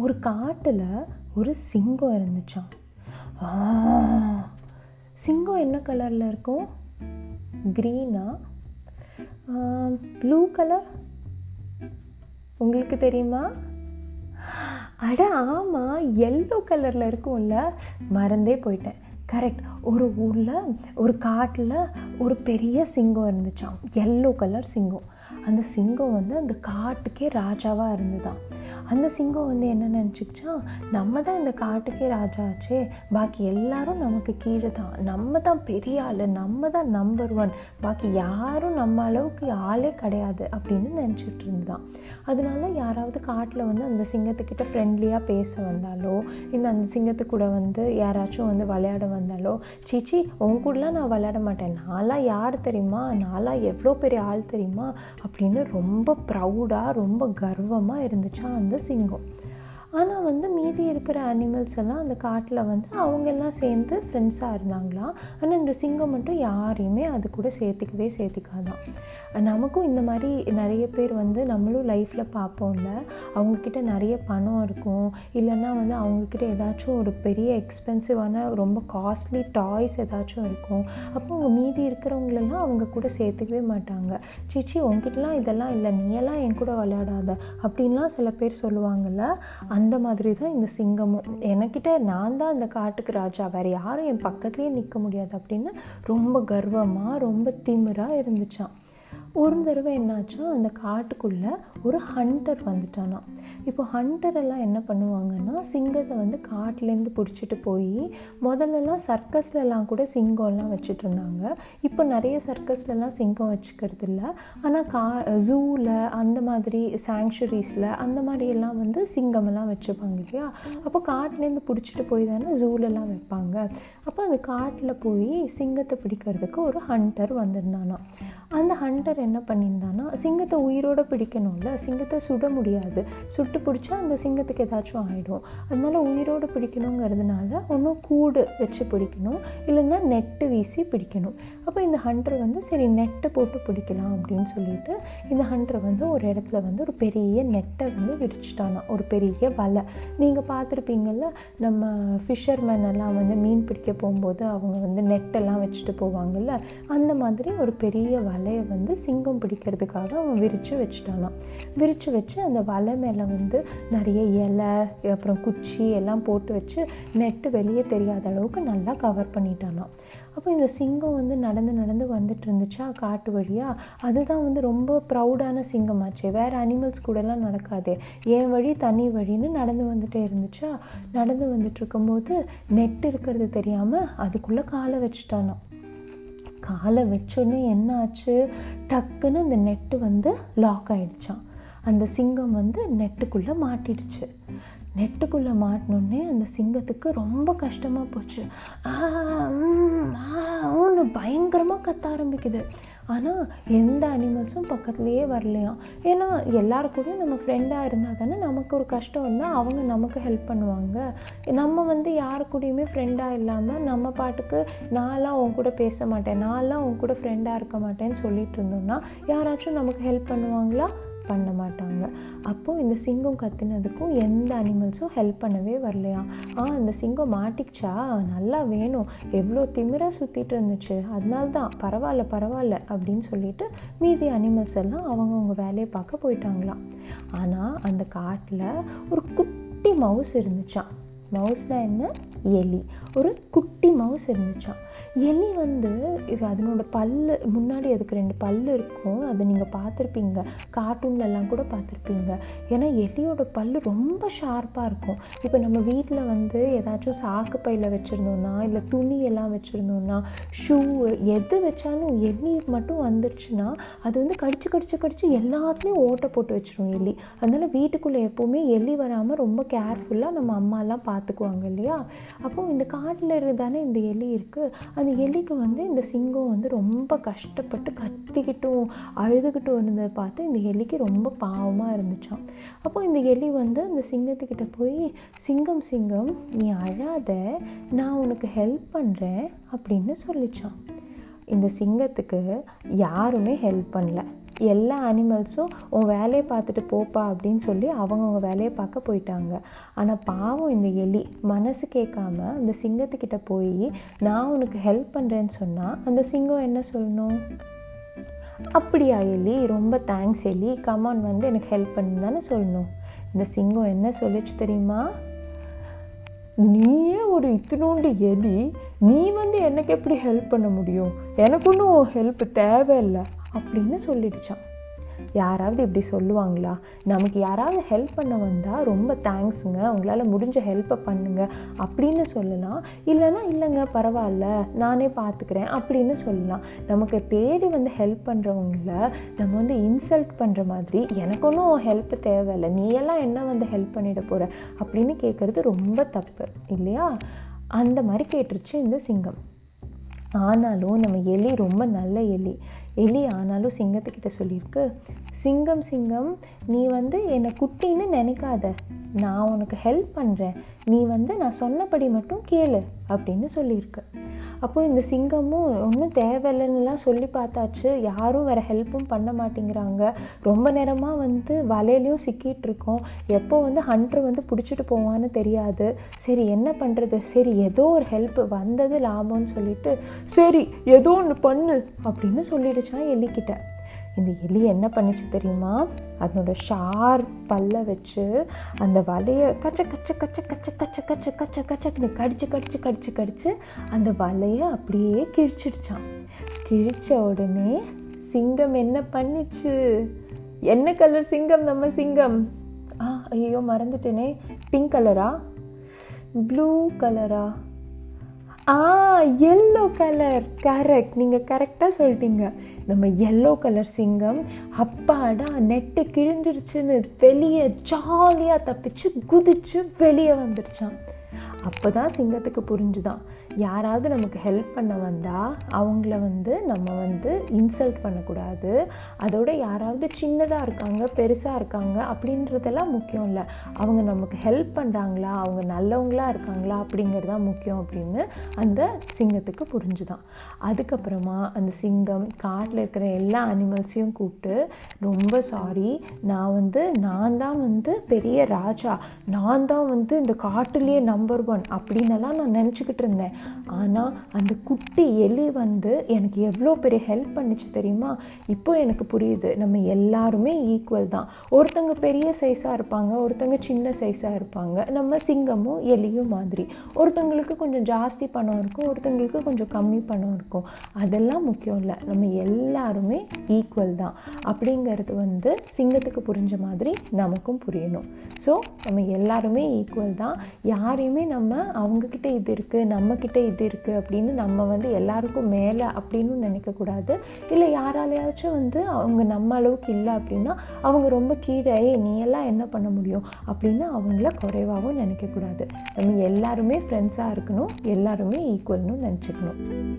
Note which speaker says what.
Speaker 1: ஒரு காட்டில் ஒரு சிங்கம் இருந்துச்சாம். சிங்கம் என்ன கலரில் இருக்கும்? க்ரீனா ப்ளூ கலர் உங்களுக்கு தெரியுமா? அட ஆமாம் எல்லோ கலரில் இருக்கும்ல. மறந்தே போயிட்டேன். கரெக்ட் ஒரு ஊரில் ஒரு காட்டில் ஒரு பெரிய சிங்கம் இருந்துச்சாம். எல்லோ கலர் சிங்கம். அந்த சிங்கம் வந்து அந்த காட்டுக்கே ராஜாவாக இருந்துதான் அந்த சிங்கம் வந்து என்ன நினச்சிக்கிச்சா நம்ம தான் இந்த காட்டுக்கே ராஜாச்சே பாக்கி எல்லாரும் நமக்கு கீழே தான். நம்ம தான் பெரிய ஆள் நம்ம தான் நம்பர் ஒன் பாக்கி யாரும் நம்ம அளவுக்கு ஆளே கிடையாது அப்படின்னு நினச்சிட்டு இருந்தான். அதனால யாராவது காட்டில் வந்து அந்த சிங்கத்துக்கிட்ட ஃப்ரெண்ட்லியாக பேச வந்தாலோ இல்லை அந்த சிங்கத்து கூட வந்து யாராச்சும் வந்து விளையாட வந்தாலோ சீச்சி உன் கூடலாம் நான் விளையாட மாட்டேன். நாளாக யார் தெரியுமா? நாளாக எவ்வளோ பெரிய ஆள் தெரியுமா? அப்படின்னு ரொம்ப ப்ரௌடாக ரொம்ப கர்வமாக இருந்துச்சா அந்த சிங்கம். ஆனால் வந்து மீதி இருக்கிற அனிமல்ஸ் எல்லாம் அந்த காட்டில் வந்து அவங்க எல்லாம் சேர்ந்து ஃப்ரெண்ட்ஸாக இருந்தாங்களாம். ஆனால் இந்த சிங்கம் மட்டும் யாரையுமே அது கூட சேர்த்துக்கவே சேர்த்துக்காதான் நமக்கும் இந்த மாதிரி நிறைய பேர் வந்து நம்மளும் லைஃப்பில் பார்ப்போம்ல அவங்கக்கிட்ட நிறைய பணம் இருக்கும். இல்லைன்னா வந்து அவங்கக்கிட்ட ஏதாச்சும் ஒரு பெரிய எக்ஸ்பென்சிவான ரொம்ப காஸ்ட்லி டாய்ஸ் ஏதாச்சும் இருக்கும். அப்போ அவங்க மீதி இருக்கிறவங்களெல்லாம் அவங்க கூட சேர்த்துக்கவே மாட்டாங்க. சீச்சி உங்ககிட்டலாம் இதெல்லாம் இல்லை. நீயெல்லாம் என் கூட விளையாடாத. அப்படின்லாம் சில பேர் சொல்லுவாங்கள்ல அந்த மாதிரி தான் இந்த சிங்கமும். எனக்கிட்ட நான் தான் இந்த காட்டுக்கு ராஜா. வேறு யாரும் என் பக்கத்துலேயே நிற்க முடியாது அப்படின்னு ரொம்ப கர்வமாக ரொம்ப திமிராக இருந்துச்சான் ஒரு தடவை என்னாச்சா அந்த காட்டுக்குள்ளே ஒரு ஹண்டர் வந்துட்டானா இப்போ ஹண்டர் எல்லாம் என்ன பண்ணுவாங்கன்னா சிங்கத்தை வந்து காட்டிலேருந்து பிடிச்சிட்டு போய் முதல்லலாம் சர்க்கஸ்லலாம் கூட சிங்கம்லாம் வச்சுட்டு இருந்தாங்க. இப்போ நிறைய சர்க்கஸ்லலாம் சிங்கம் வச்சுக்கிறது இல்லை ஆனால் கா ஜூவில் அந்த மாதிரி சாங்சுரிஸில் அந்த மாதிரி எல்லாம் வந்து சிங்கமெல்லாம் வச்சுப்பாங்க இல்லையா? அப்போ காட்டிலேருந்து பிடிச்சிட்டு போய் தானே ஜூலெலாம் வைப்பாங்க. அப்போ அந்த காட்டில் போய் சிங்கத்தை பிடிக்கிறதுக்கு ஒரு ஹண்டர் வந்திருந்தானா அந்த ஹண்டர் என்ன பண்ணியிருந்தான்னா சிங்கத்தை உயிரோட பிடிக்கணும்ல சிங்கத்தை சுட முடியாது. சுட்டு பிடிச்சா அந்த சிங்கத்துக்கு ஏதாச்சும் ஆகிடும் அதனால் உயிரோடு பிடிக்கணுங்கிறதுனால ஒன்றும் கூடு வச்சு பிடிக்கணும் இல்லைன்னா நெட்டு வீசி பிடிக்கணும். அப்போ இந்த ஹண்டர் வந்து சரி நெட்டை போட்டு பிடிக்கலாம் அப்படின்னு சொல்லிட்டு இந்த ஹண்டர் வந்து ஒரு இடத்துல வந்து ஒரு பெரிய நெட்டை வந்து விரிச்சிட்டானா ஒரு பெரிய வலை. நீங்கள் பார்த்துருப்பீங்கள்ல நம்ம ஃபிஷர்மேன் எல்லாம் வந்து மீன் பிடிக்க போகும்போது அவங்க வந்து நெட்டெல்லாம் வச்சுட்டு போவாங்கல்ல அந்த மாதிரி ஒரு பெரிய வலை. வலையை வந்து சிங்கம் பிடிக்கிறதுக்காக அவன் விரித்து வச்சுட்டானான் விரித்து வச்சு அந்த வலை மேலே வந்து நிறைய இலை அப்புறம் குச்சி எல்லாம் போட்டு வச்சு நெட்டு வெளியே தெரியாத அளவுக்கு நல்லா கவர் பண்ணிட்டானான் அப்போ இந்த சிங்கம் வந்து நடந்து நடந்து வந்துட்டு இருந்துச்சா காட்டு வழியாக அதுதான் வந்து ரொம்ப ப்ரௌடான சிங்கமாச்சு. வேறு அனிமல்ஸ் கூடலாம் நடக்காது. என் வழி தனி வழின்னு நடந்து வந்துட்டே இருந்துச்சா? நடந்து வந்துட்டு இருக்கும்போது நெட் இருக்கிறது தெரியாமல் அதுக்குள்ளே காலை வச்சுட்டானாம். காலை வச்சோடனே என்ன ஆச்சு டக்குன்னு அந்த நெட்டு வந்து லாக் ஆகிடுச்சான் அந்த சிங்கம் வந்து நெட்டுக்குள்ளே மாட்டிடுச்சு. நெட்டுக்குள்ளே மாட்டினோடனே அந்த சிங்கத்துக்கு ரொம்ப கஷ்டமாக போச்சு. ஆ, ம், பயங்கரமாக கத்த ஆரம்பிக்குது. ஆனால் எந்த அனிமல்ஸும் பக்கத்துலேயே வரலையாம். ஏன்னா எல்லாரு கூடயும் நம்ம ஃப்ரெண்டாக இருந்தால் தானே நமக்கு ஒரு கஷ்டம் வந்தால் அவங்க நமக்கு ஹெல்ப் பண்ணுவாங்க. நம்ம வந்து யாரு கூடயுமே ஃப்ரெண்டாக இல்லாமல் நம்ம பாட்டுக்கு நான்லாம் உன் கூட பேச மாட்டேன் நான்லாம் உன் கூட ஃப்ரெண்டாக இருக்க மாட்டேன்னு சொல்லிட்டு இருந்தோம்னா யாராச்சும் நமக்கு ஹெல்ப் பண்ணுவாங்களா? பண்ண மாட்டாங்க. அப்போது இந்த சிங்கம் கத்துனதுக்கும் எந்த அனிமல்ஸும் ஹெல்ப் பண்ணவே வரலையா ஆ அந்த சிங்கம் மாட்டிக்கிச்சா? நல்லா வேணும். எவ்வளோ திமிராக சுற்றிட்டு இருந்துச்சு. அதனால தான் பரவாயில்ல பரவாயில்ல அப்படின்னு சொல்லிட்டு மீதி அனிமல்ஸ் எல்லாம் அவங்கவுங்க வேலையை பார்க்க போயிட்டாங்களாம். ஆனால் அந்த காட்டில் ஒரு குட்டி மவுஸ் இருந்துச்சான் மவுஸ்னால் என்ன? எலி. ஒரு குட்டி மவுஸ் இருந்துச்சான் எலி வந்து இது அதனோட பல்லு முன்னாடி அதுக்கு ரெண்டு பல்லு இருக்கும். அதை நீங்கள் பார்த்துருப்பீங்க. கார்ட்டூன்லலாம் கூட பார்த்துருப்பீங்க. ஏன்னா எலியோட பல்லு ரொம்ப ஷார்ப்பாக இருக்கும். இப்போ நம்ம வீட்டில் வந்து ஏதாச்சும் சாக்கு பையில் வச்சுருந்தோம்னா இல்லை துணி எல்லாம் வச்சுருந்தோம்னா ஷூ எது வச்சாலும் எலி மட்டும் வந்துருச்சுன்னா அது வந்து கடிச்சு கடிச்சு கடிச்சு எல்லாத்துலேயும் ஓட்டை போட்டு வச்சிரும் எலி. அதனால் வீட்டுக்குள்ளே எப்போவுமே எலி வராமல் ரொம்ப கேர்ஃபுல்லாக நம்ம அம்மாலாம் பார்த்துக்குவாங்க இல்லையா? அப்போ இந்த காட்டில் தானே இந்த எலி இருக்குது அந்த எலிக்கு வந்து இந்த சிங்கம் வந்து ரொம்ப கஷ்டப்பட்டு கத்திக்கிட்டும் அழுதுகிட்டும் இருந்ததை பார்த்து இந்த எலிக்கு ரொம்ப பாவமாக இருந்துச்சாம். அப்போ இந்த எலி வந்து அந்த சிங்கத்துக்கிட்ட போய் சிங்கம் சிங்கம் நீ அழாத நான் உனக்கு ஹெல்ப் பண்ணுறேன் அப்படின்னு சொல்லிச்சான் இந்த சிங்கத்துக்கு யாருமே ஹெல்ப் பண்ணல. எல்லா அனிமல்ஸும் உன் வேலையை பார்த்துட்டு போப்பா அப்படின்னு சொல்லி அவங்கவுங்க வேலையை பார்க்க போயிட்டாங்க. ஆனால் பாவம் இந்த எலி. மனசு கேட்காம அந்த சிங்கத்துக்கிட்ட போய் நான் உனக்கு ஹெல்ப் பண்ணுறேன்னு சொன்னால் அந்த சிங்கம் என்ன சொல்லணும்? அப்படியா எலி. ரொம்ப தேங்க்ஸ் எலி. கமான் வந்து எனக்கு ஹெல்ப் பண்ணு தானே சொல்லணும். இந்த சிங்கம் என்ன சொல்லிச்சு தெரியுமா? நீயே ஒரு இத்தினோண்டு எலி. நீ வந்து எனக்கு எப்படி ஹெல்ப் பண்ண முடியும்? எனக்கு ஒன்றும் ஹெல்ப் தேவையில்லை. அப்படின்னு சொல்லிடுச்சான். யாராவது இப்படி சொல்லுவாங்களா? நமக்கு யாராவது ஹெல்ப் பண்ண வந்தால் ரொம்ப தேங்க்ஸுங்க உங்களால் முடிஞ்ச ஹெல்ப்பை பண்ணுங்க அப்படின்னு சொல்லலாம். இல்லைன்னா இல்லைங்க பரவாயில்ல நானே பார்த்துக்கிறேன் அப்படின்னு சொல்லலாம். நமக்கு தேடி வந்து ஹெல்ப் பண்ணுறவங்கள நம்ம வந்து இன்சல்ட் பண்ணுற மாதிரி எனக்கு ஒன்றும் ஹெல்ப் தேவையில்லை நீ எல்லாம் என்ன வந்து ஹெல்ப் பண்ணிட போகிற அப்படின்னு கேட்குறது ரொம்ப தப்பு இல்லையா? அந்த மாதிரி கேட்டுருச்சு இந்த சிங்கம். ஆனாலும் நம்ம எலி ரொம்ப நல்ல எலி. எலி ஆனாலும் சிங்கத்துக்கிட்ட சொல்லியிருக்கு சிங்கம் சிங்கம் நீ வந்து என்னை குட்டின்னு நினைக்காத. நான் உனக்கு ஹெல்ப் பண்ணுறேன் நீ வந்து நான் சொன்னபடி மட்டும் கேளு அப்படின்னு சொல்லியிருக்கு. அப்போ இந்த சிங்கமும் ஒன்றும் தேவையில்லைன்னுலாம் சொல்லி பார்த்தாச்சு. யாரும் வேறு ஹெல்ப்பும் பண்ண மாட்டேங்கிறாங்க. ரொம்ப நேரமாக வந்து வலையிலையும் சிக்கிட்டு இருக்கோம். எப்போ வந்து ஹண்ட்ரு வந்து பிடிச்சிட்டு போவான்னு தெரியாது. சரி என்ன பண்ணுறது சரி ஏதோ ஒரு ஹெல்ப் வந்தது லாபம்னு சொல்லிட்டு சரி ஏதோ ஒன்று பண்ணு அப்படின்னு சொல்லிடுச்சான் எலிக்கிட்ட. இந்த எலி என்ன பண்ணிச்சு தெரியுமா? அதனோட ஷார்ப் பல்ல வச்சு அந்த வலையை கச்ச கச்ச கச்ச கச்ச கச்ச கச்ச கச்ச கச்சக்குன்னு கடிச்சு கடிச்சு கடிச்சு கடிச்சு அந்த வலையை அப்படியே கிழிச்சிடுச்சான் கிழிச்ச உடனே சிங்கம் என்ன பண்ணிச்சு? என்ன கலர் சிங்கம் நம்ம சிங்கம்? ஆ ஐயோ மறந்துட்டேனே. பிங்க் கலரா ப்ளூ கலரா ஆ? எல்லோ கலர் கரெக்ட் நீங்கள் கரெக்டாக சொல்லிட்டீங்க. நம்ம எல்லோ கலர் சிங்கம் அப்பாடா நெட்டு கிழிஞ்சிருச்சுன்னு வெளியே ஜாலியாக தப்பிச்சு குதிச்சு வெளியே வந்துருச்சான் அப்போ தான் சிங்கத்துக்கு புரிஞ்சுதான். யாராவது நமக்கு ஹெல்ப் பண்ண வந்தால் அவங்கள வந்து நம்ம வந்து இன்சல்ட் பண்ணக்கூடாது. அதோட யாராவது சின்னதாக இருக்காங்க பெருசாக இருக்காங்க அப்படின்றதெல்லாம் முக்கியம் இல்லை. அவங்க நமக்கு ஹெல்ப் பண்ணுறாங்களா அவங்க நல்லவங்களா இருக்காங்களா அப்படிங்கிறது தான் முக்கியம் அப்படின்னு அந்த சிங்கத்துக்கு புரிஞ்சுதான். அதுக்கப்புறமா அந்த சிங்கம் காட்டில் இருக்கிற எல்லா அனிமல்ஸையும் கூப்பிட்டு ரொம்ப சாரி நான் வந்து நான் தான் வந்து பெரிய ராஜா. நான் தான் வந்து இந்த காட்டுலேயே நம்பர் ஒன் அப்படின்னலாம் நான் நினச்சிக்கிட்டு இருந்தேன். ஆனால் அந்த குட்டி எலி வந்து எனக்கு எவ்வளோ பெரிய ஹெல்ப் பண்ணிச்சு தெரியுமா? இப்போ எனக்கு புரியுது. நம்ம எல்லாருமே ஈக்குவல் தான். ஒருத்தங்க பெரிய சைஸாக இருப்பாங்க ஒருத்தங்க சின்ன சைஸாக இருப்பாங்க. நம்ம சிங்கமும் எலியும் மாதிரி. ஒருத்தங்களுக்கு கொஞ்சம் ஜாஸ்தி பணம் இருக்கும் ஒருத்தங்களுக்கு கொஞ்சம் கம்மி பணம் இருக்கும். அதெல்லாம் முக்கியம் இல்லை. நம்ம எல்லாருமே ஈக்குவல் தான். அப்படிங்கிறது வந்து சிங்கத்துக்கு புரிஞ்ச மாதிரி நமக்கும் புரியணும். ஸோ நம்ம எல்லாருமே ஈக்குவல் தான். யாரையுமே நம்ம அவங்கக்கிட்ட இது இருக்குது நம்மக்கிட்ட இது இருக்குது அப்படின்னு நம்ம வந்து எல்லாருக்கும் மேலே அப்படின்னு நினைக்கக்கூடாது இல்லை யாராலையாச்சும் வந்து அவங்க நம்ம அளவுக்கு இல்லை அப்படின்னா அவங்க ரொம்ப கீழே நீ எல்லாம் என்ன பண்ண முடியும்? அப்படின்னு அவங்கள குறைவாகவும் நினைக்கக்கூடாது நம்ம எல்லாருமே ஃப்ரெண்ட்ஸாக இருக்கணும் எல்லாருமே ஈக்குவல்னு நினச்சிக்கணும்.